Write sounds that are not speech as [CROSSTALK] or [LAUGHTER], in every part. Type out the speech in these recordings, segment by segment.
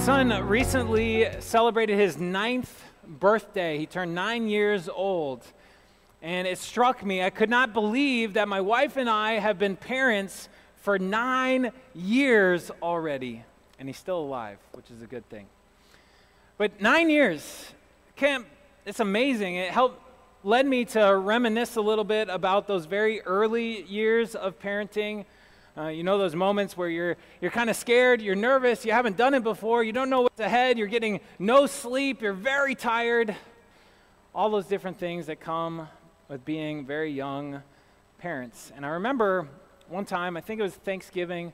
son recently celebrated his ninth birthday. He turned nine years old. And it struck me, I could not believe that my wife and I have been parents for nine years already. And he's still alive, which is a good thing. But nine years, can't, it's amazing. It helped, led me to reminisce a little bit about those very early years of parenting. Uh, you know those moments where you're, you're kind of scared, you're nervous, you haven't done it before, you don't know what's ahead, you're getting no sleep, you're very tired. All those different things that come with being very young parents. And I remember one time, I think it was Thanksgiving,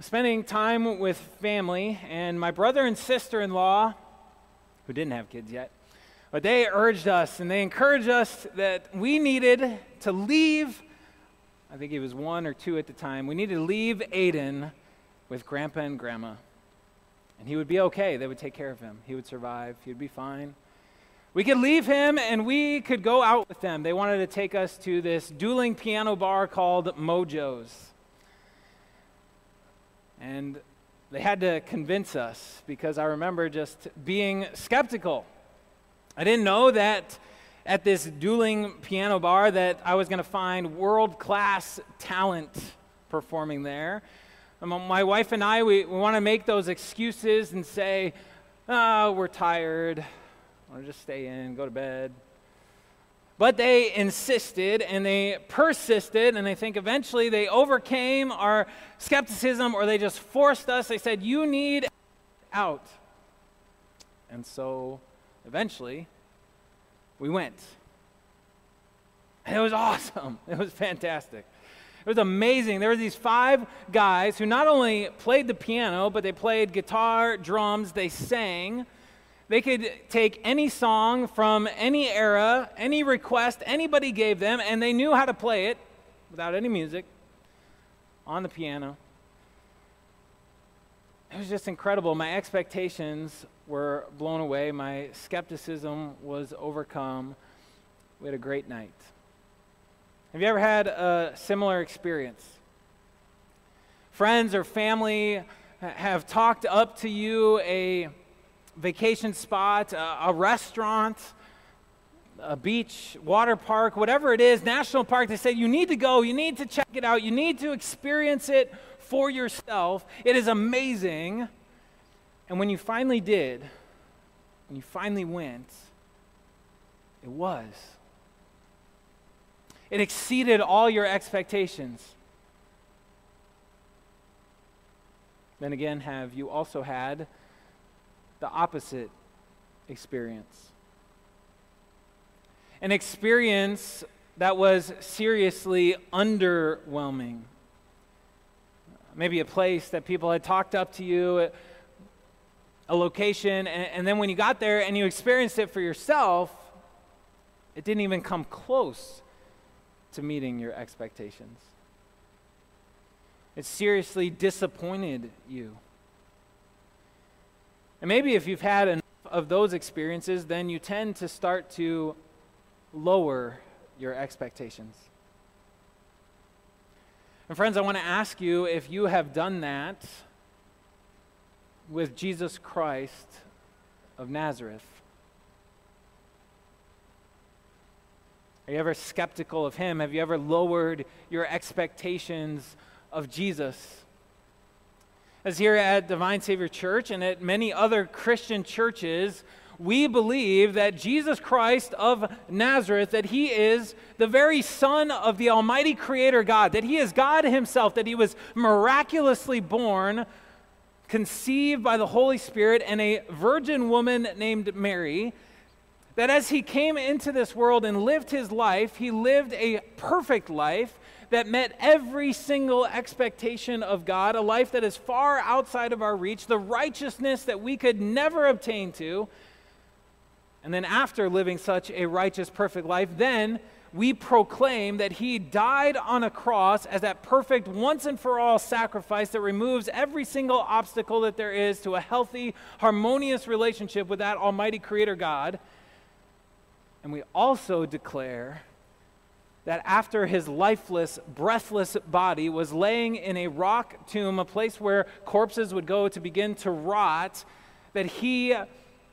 spending time with family, and my brother and sister in law, who didn't have kids yet, but they urged us and they encouraged us that we needed to leave I think he was one or two at the time. We needed to leave Aiden with grandpa and grandma. And he would be okay. They would take care of him. He would survive. He'd be fine. We could leave him and we could go out with them. They wanted to take us to this dueling piano bar called Mojo's. And they had to convince us because I remember just being skeptical. I didn't know that at this dueling piano bar that I was going to find world class talent performing there. Um, my wife and I, we, we want to make those excuses and say, oh, we're tired. I want to just stay in, go to bed. But they insisted and they persisted, and I think eventually they overcame our skepticism or they just forced us. They said, You need out. And so eventually we went. And it was [LAUGHS] awesome. It was fantastic. It was amazing. There were these five guys who not only played the piano, but they played guitar, drums, they sang. They could take any song from any era, any request anybody gave them, and they knew how to play it without any music on the piano. It was just incredible. My expectations were blown away. My skepticism was overcome. We had a great night. Have you ever had a similar experience? Friends or family have talked up to you a vacation spot, a, a restaurant, a beach, water park, whatever it is, national park. They say, You need to go, you need to check it out, you need to experience it for yourself. It is amazing. And when you finally did, when you finally went, it was. It exceeded all your expectations. Then again, have you also had the opposite experience? An experience that was seriously underwhelming. Maybe a place that people had talked up to you a location, and, and then when you got there and you experienced it for yourself, it didn't even come close to meeting your expectations. It seriously disappointed you. And maybe if you've had enough of those experiences, then you tend to start to lower your expectations. And friends, I want to ask you if you have done that with Jesus Christ of Nazareth? Are you ever skeptical of him? Have you ever lowered your expectations of Jesus? As here at Divine Savior Church and at many other Christian churches, we believe that Jesus Christ of Nazareth, that he is the very Son of the Almighty Creator God, that he is God himself, that he was miraculously born conceived by the Holy Spirit and a virgin woman named Mary, that as he came into this world and lived his life, he lived a perfect life that met every single expectation of God, a life that is far outside of our reach, the righteousness that we could never obtain to. And then, after living such a righteous, perfect life, then we proclaim that he died on a cross as that perfect once and for all sacrifice that removes every single obstacle that there is to a healthy, harmonious relationship with that Almighty Creator God. And we also declare that after his lifeless, breathless body was laying in a rock tomb, a place where corpses would go to begin to rot, that he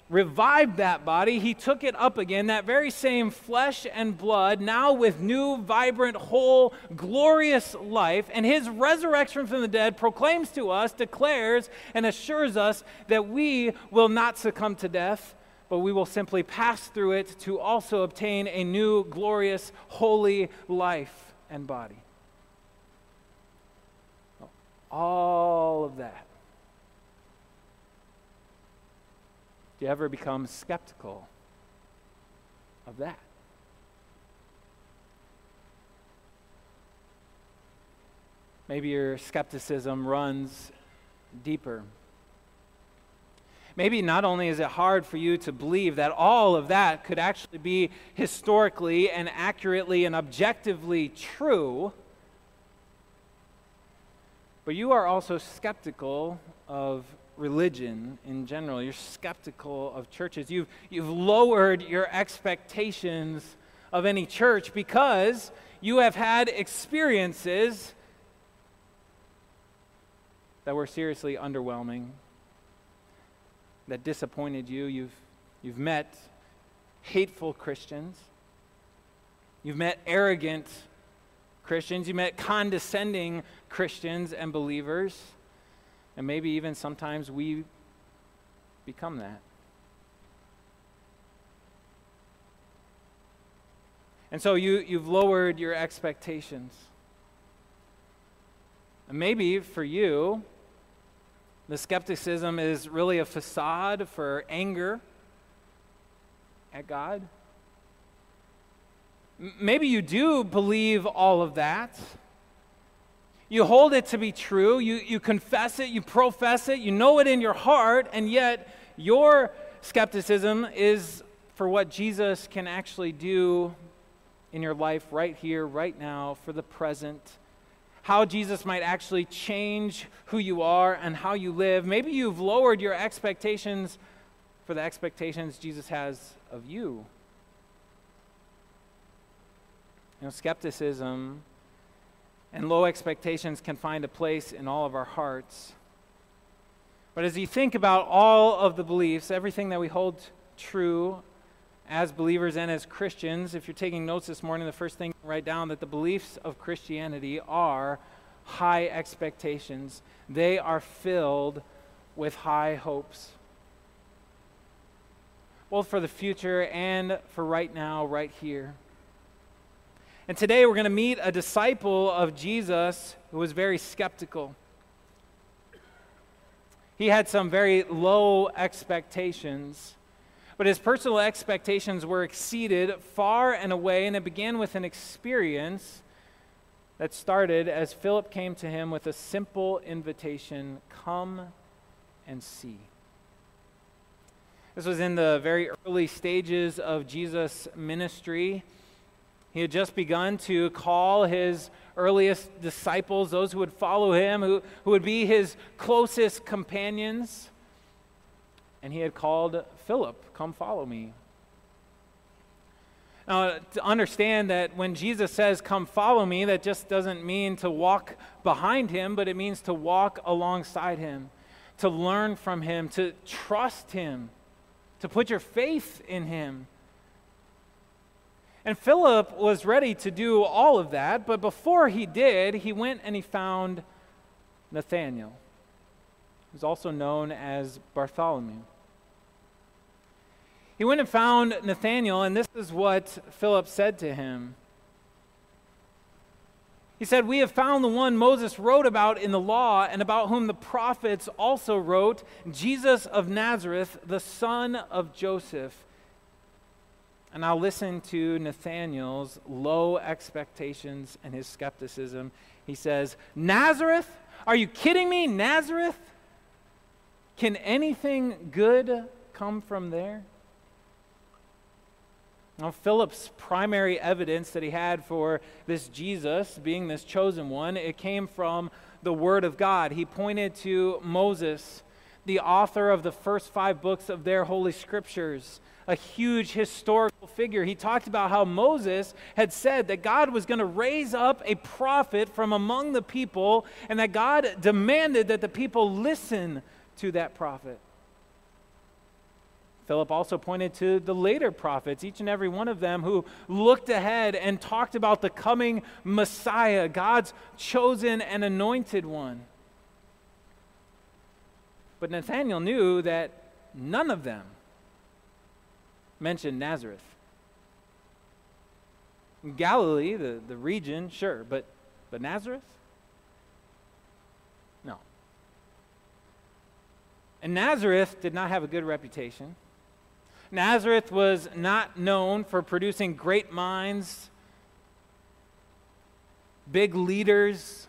revived that body. He took it up again, that very same flesh and blood, now with new, vibrant, whole, glorious life. And his resurrection from the dead proclaims to us, declares, and assures us that we will not succumb to death, but we will simply pass through it to also obtain a new, glorious, holy life and body. All of that. Do you ever become skeptical of that? Maybe your skepticism runs deeper. Maybe not only is it hard for you to believe that all of that could actually be historically and accurately and objectively true, but you are also skeptical of religion in general. You're skeptical of churches. You've, you've lowered your expectations of any church because you have had experiences that were seriously underwhelming that disappointed you. You've, you've met hateful Christians. You've met arrogant Christians. You met condescending Christians and believers. And maybe even sometimes we become that. And so you, you've lowered your expectations. And maybe for you, the skepticism is really a facade for anger at God. Maybe you do believe all of that. You hold it to be true. You, you confess it. You profess it. You know it in your heart. And yet, your skepticism is for what Jesus can actually do in your life right here, right now, for the present how Jesus might actually change who you are and how you live. Maybe you've lowered your expectations for the expectations Jesus has of you. You know, skepticism and low expectations can find a place in all of our hearts. But as you think about all of the beliefs, everything that we hold true as believers and as Christians, if you're taking notes this morning, the first thing write down that the beliefs of Christianity are high expectations. They are filled with high hopes. Both for the future and for right now, right here. And today we're going to meet a disciple of Jesus who was very skeptical. He had some very low expectations but his personal expectations were exceeded far and away, and it began with an experience that started as Philip came to him with a simple invitation come and see. This was in the very early stages of Jesus' ministry. He had just begun to call his earliest disciples, those who would follow him, who, who would be his closest companions. And he had called Philip, Come follow me. Now, to understand that when Jesus says, Come follow me, that just doesn't mean to walk behind him, but it means to walk alongside him, to learn from him, to trust him, to put your faith in him. And Philip was ready to do all of that, but before he did, he went and he found Nathanael, who's also known as Bartholomew. He went and found Nathanael, and this is what Philip said to him. He said, We have found the one Moses wrote about in the law and about whom the prophets also wrote, Jesus of Nazareth, the son of Joseph. And now listen to Nathanael's low expectations and his skepticism. He says, Nazareth? Are you kidding me? Nazareth? Can anything good come from there? Now, Philip's primary evidence that he had for this Jesus being this chosen one, it came from the Word of God. He pointed to Moses, the author of the first five books of their Holy Scriptures, a huge historical figure. He talked about how Moses had said that God was going to raise up a prophet from among the people and that God demanded that the people listen to that prophet. Philip also pointed to the later prophets, each and every one of them who looked ahead and talked about the coming Messiah, God's chosen and anointed one. But Nathanael knew that none of them mentioned Nazareth. Galilee, the, the region, sure, but, but Nazareth? No. And Nazareth did not have a good reputation. Nazareth was not known for producing great minds, big leaders.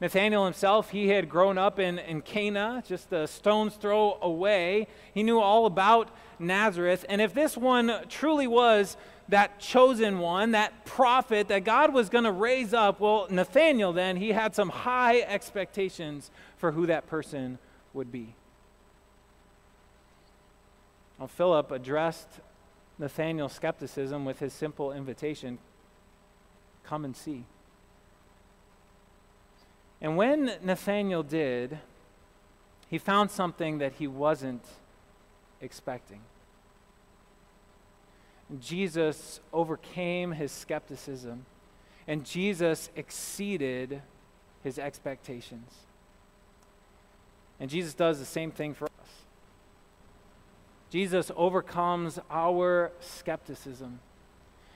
Nathanael himself, he had grown up in, in Cana, just a stone's throw away. He knew all about Nazareth. And if this one truly was that chosen one, that prophet that God was going to raise up, well, Nathanael then, he had some high expectations for who that person would be. Well, Philip addressed Nathanael's skepticism with his simple invitation come and see. And when Nathanael did, he found something that he wasn't expecting. Jesus overcame his skepticism, and Jesus exceeded his expectations. And Jesus does the same thing for us. Jesus overcomes our skepticism.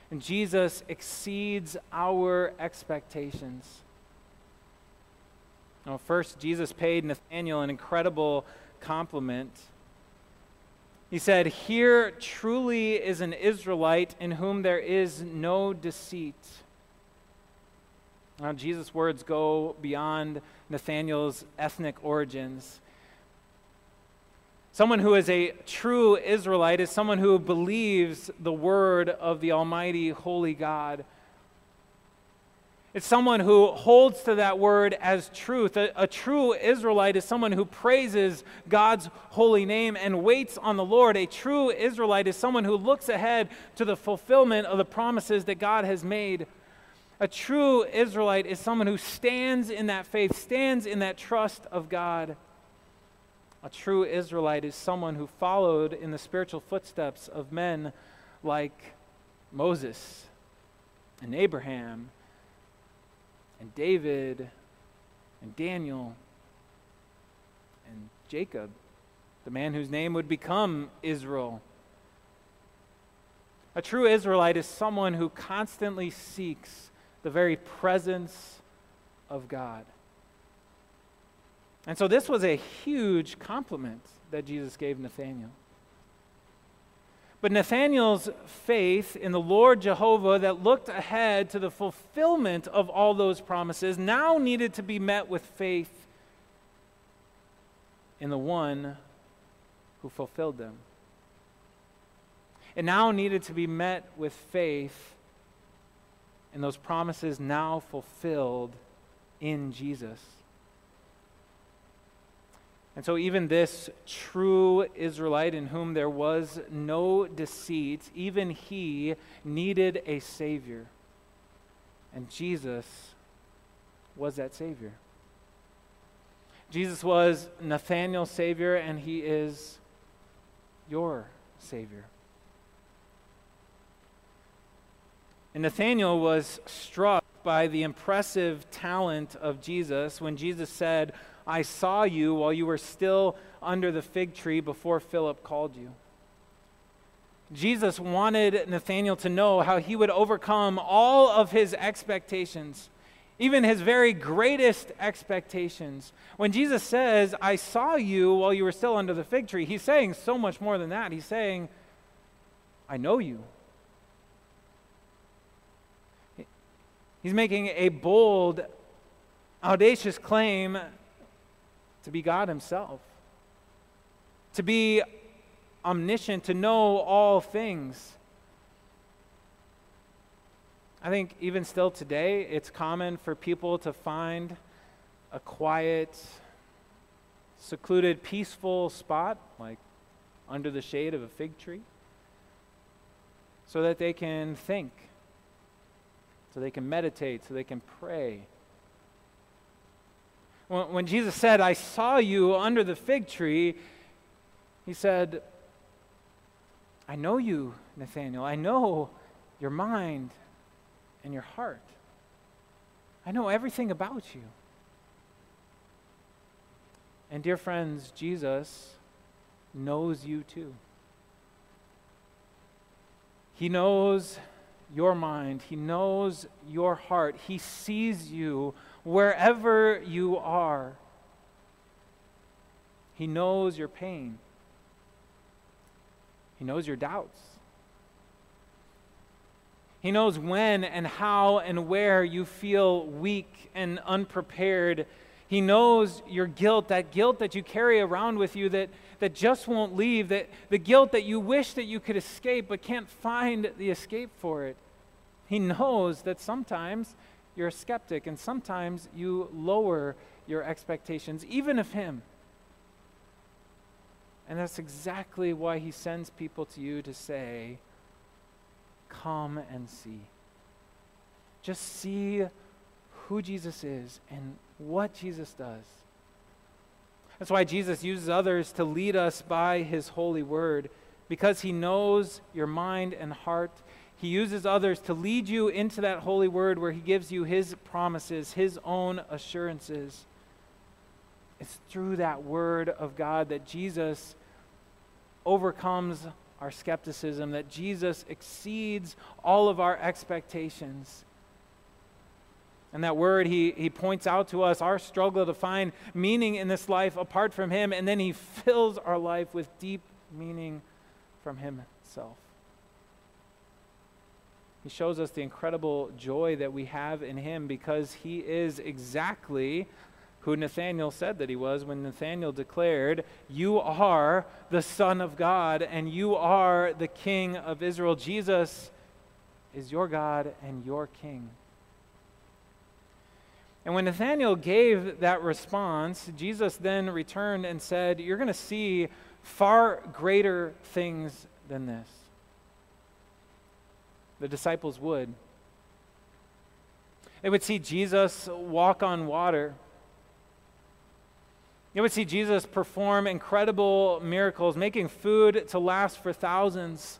And Jesus exceeds our expectations. Now, first, Jesus paid Nathanael an incredible compliment. He said, Here truly is an Israelite in whom there is no deceit. Now, Jesus' words go beyond Nathanael's ethnic origins. Someone who is a true Israelite is someone who believes the word of the Almighty, Holy God. It's someone who holds to that word as truth. A, a, true Israelite is someone who praises God's holy name and waits on the Lord. A true Israelite is someone who looks ahead to the fulfillment of the promises that God has made. A true Israelite is someone who stands in that faith, stands in that trust of God. A true Israelite is someone who followed in the spiritual footsteps of men like Moses and Abraham and David and Daniel and Jacob, the man whose name would become Israel. A true Israelite is someone who constantly seeks the very presence of God. And so this was a huge compliment that Jesus gave Nathanael. But Nathanael's faith in the Lord Jehovah that looked ahead to the fulfillment of all those promises now needed to be met with faith in the one who fulfilled them. It now needed to be met with faith in those promises now fulfilled in Jesus. And so, even this true Israelite in whom there was no deceit, even he needed a Savior. And Jesus was that Savior. Jesus was Nathanael's Savior, and he is your Savior. And Nathanael was struck by the impressive talent of Jesus when Jesus said, I saw you while you were still under the fig tree before Philip called you. Jesus wanted Nathanael to know how he would overcome all of his expectations, even his very greatest expectations. When Jesus says, I saw you while you were still under the fig tree, he's saying so much more than that. He's saying, I know you. He's making a bold, audacious claim to be God Himself, to be omniscient, to know all things. I think even still today, it's common for people to find a quiet, secluded, peaceful spot, like under the shade of a fig tree, so that they can think, so they can meditate, so they can pray. When, Jesus said, I saw you under the fig tree, he said, I know you, Nathanael. I know your mind and your heart. I know everything about you. And, dear friends, Jesus knows you too. He knows your mind, He knows your heart, He sees you wherever you are. He knows your pain. He knows your doubts. He knows when and how and where you feel weak and unprepared. He knows your guilt, that guilt that you carry around with you that, that just won't leave, that the guilt that you wish that you could escape but can't find the escape for it. He knows that sometimes you're a skeptic and sometimes you lower your expectations, even of Him. And that's exactly why he sends people to you to say, Come and see. Just see who Jesus is and what Jesus does. That's why Jesus uses others to lead us by his holy word, because he knows your mind and heart. He uses others to lead you into that holy word where he gives you his promises, his own assurances. It's through that word of God that Jesus overcomes our skepticism, that Jesus exceeds all of our expectations. And that word, he, he points out to us our struggle to find meaning in this life apart from Him, and then He fills our life with deep meaning from Himself. He shows us the incredible joy that we have in Him because He is exactly who Nathanael said that he was when Nathanael declared, You are the Son of God and you are the King of Israel. Jesus is your God and your King. And when Nathanael gave that response, Jesus then returned and said, You're going to see far greater things than this. The disciples would. They would see Jesus walk on water. You would see Jesus perform incredible miracles, making food to last for thousands.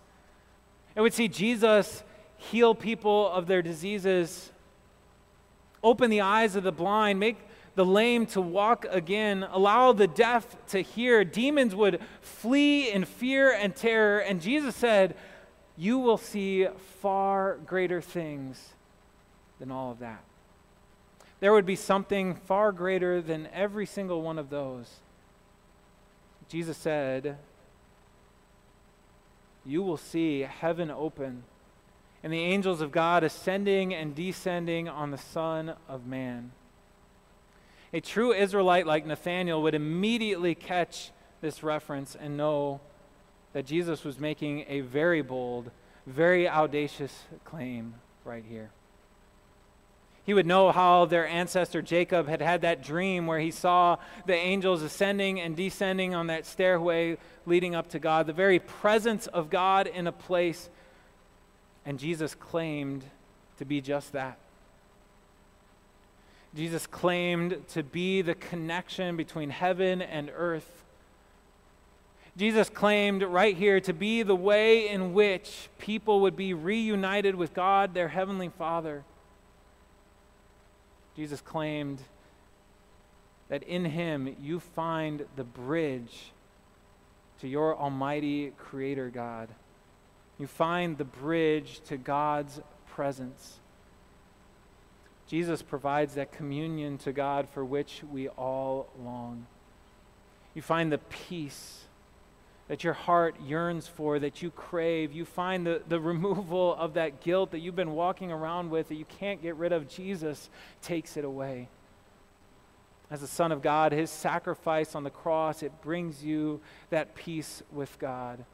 It would see Jesus heal people of their diseases, open the eyes of the blind, make the lame to walk again, allow the deaf to hear. Demons would flee in fear and terror. And Jesus said, You will see far greater things than all of that there would be something far greater than every single one of those. Jesus said, You will see heaven open and the angels of God ascending and descending on the Son of Man. A true Israelite like Nathanael would immediately catch this reference and know that Jesus was making a very bold, very audacious claim right here. He would know how their ancestor Jacob had had that dream where he saw the angels ascending and descending on that stairway leading up to God, the very presence of God in a place. And Jesus claimed to be just that. Jesus claimed to be the connection between heaven and earth. Jesus claimed right here to be the way in which people would be reunited with God, their heavenly Father. Jesus claimed that in him you find the bridge to your almighty creator God. You find the bridge to God's presence. Jesus provides that communion to God for which we all long. You find the peace that your heart yearns for, that you crave. You find the, the removal of that guilt that you've been walking around with that you can't get rid of. Jesus takes it away. As the Son of God, his sacrifice on the cross, it brings you that peace with God.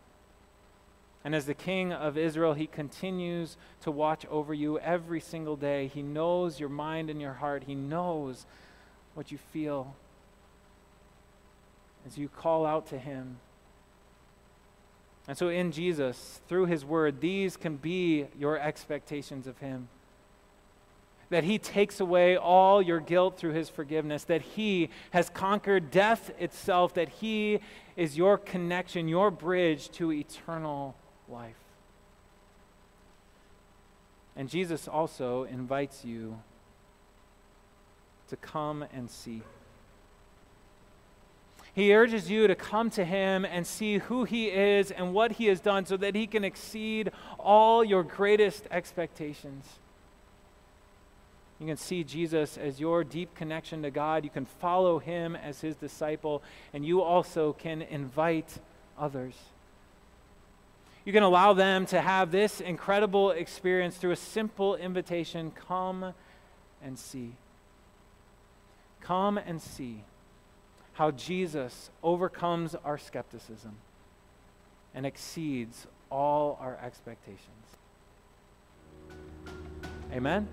And as the King of Israel, he continues to watch over you every single day. He knows your mind and your heart, he knows what you feel as you call out to Him. And so, in Jesus, through His Word, these can be your expectations of Him. That He takes away all your guilt through His forgiveness, that He has conquered death itself, that He is your connection, your bridge to eternal life. And Jesus also invites you to come and see. He urges you to come to him and see who he is and what he has done so that he can exceed all your greatest expectations. You can see Jesus as your deep connection to God. You can follow him as his disciple, and you also can invite others. You can allow them to have this incredible experience through a simple invitation come and see. Come and see how Jesus overcomes our skepticism and exceeds all our expectations. Amen.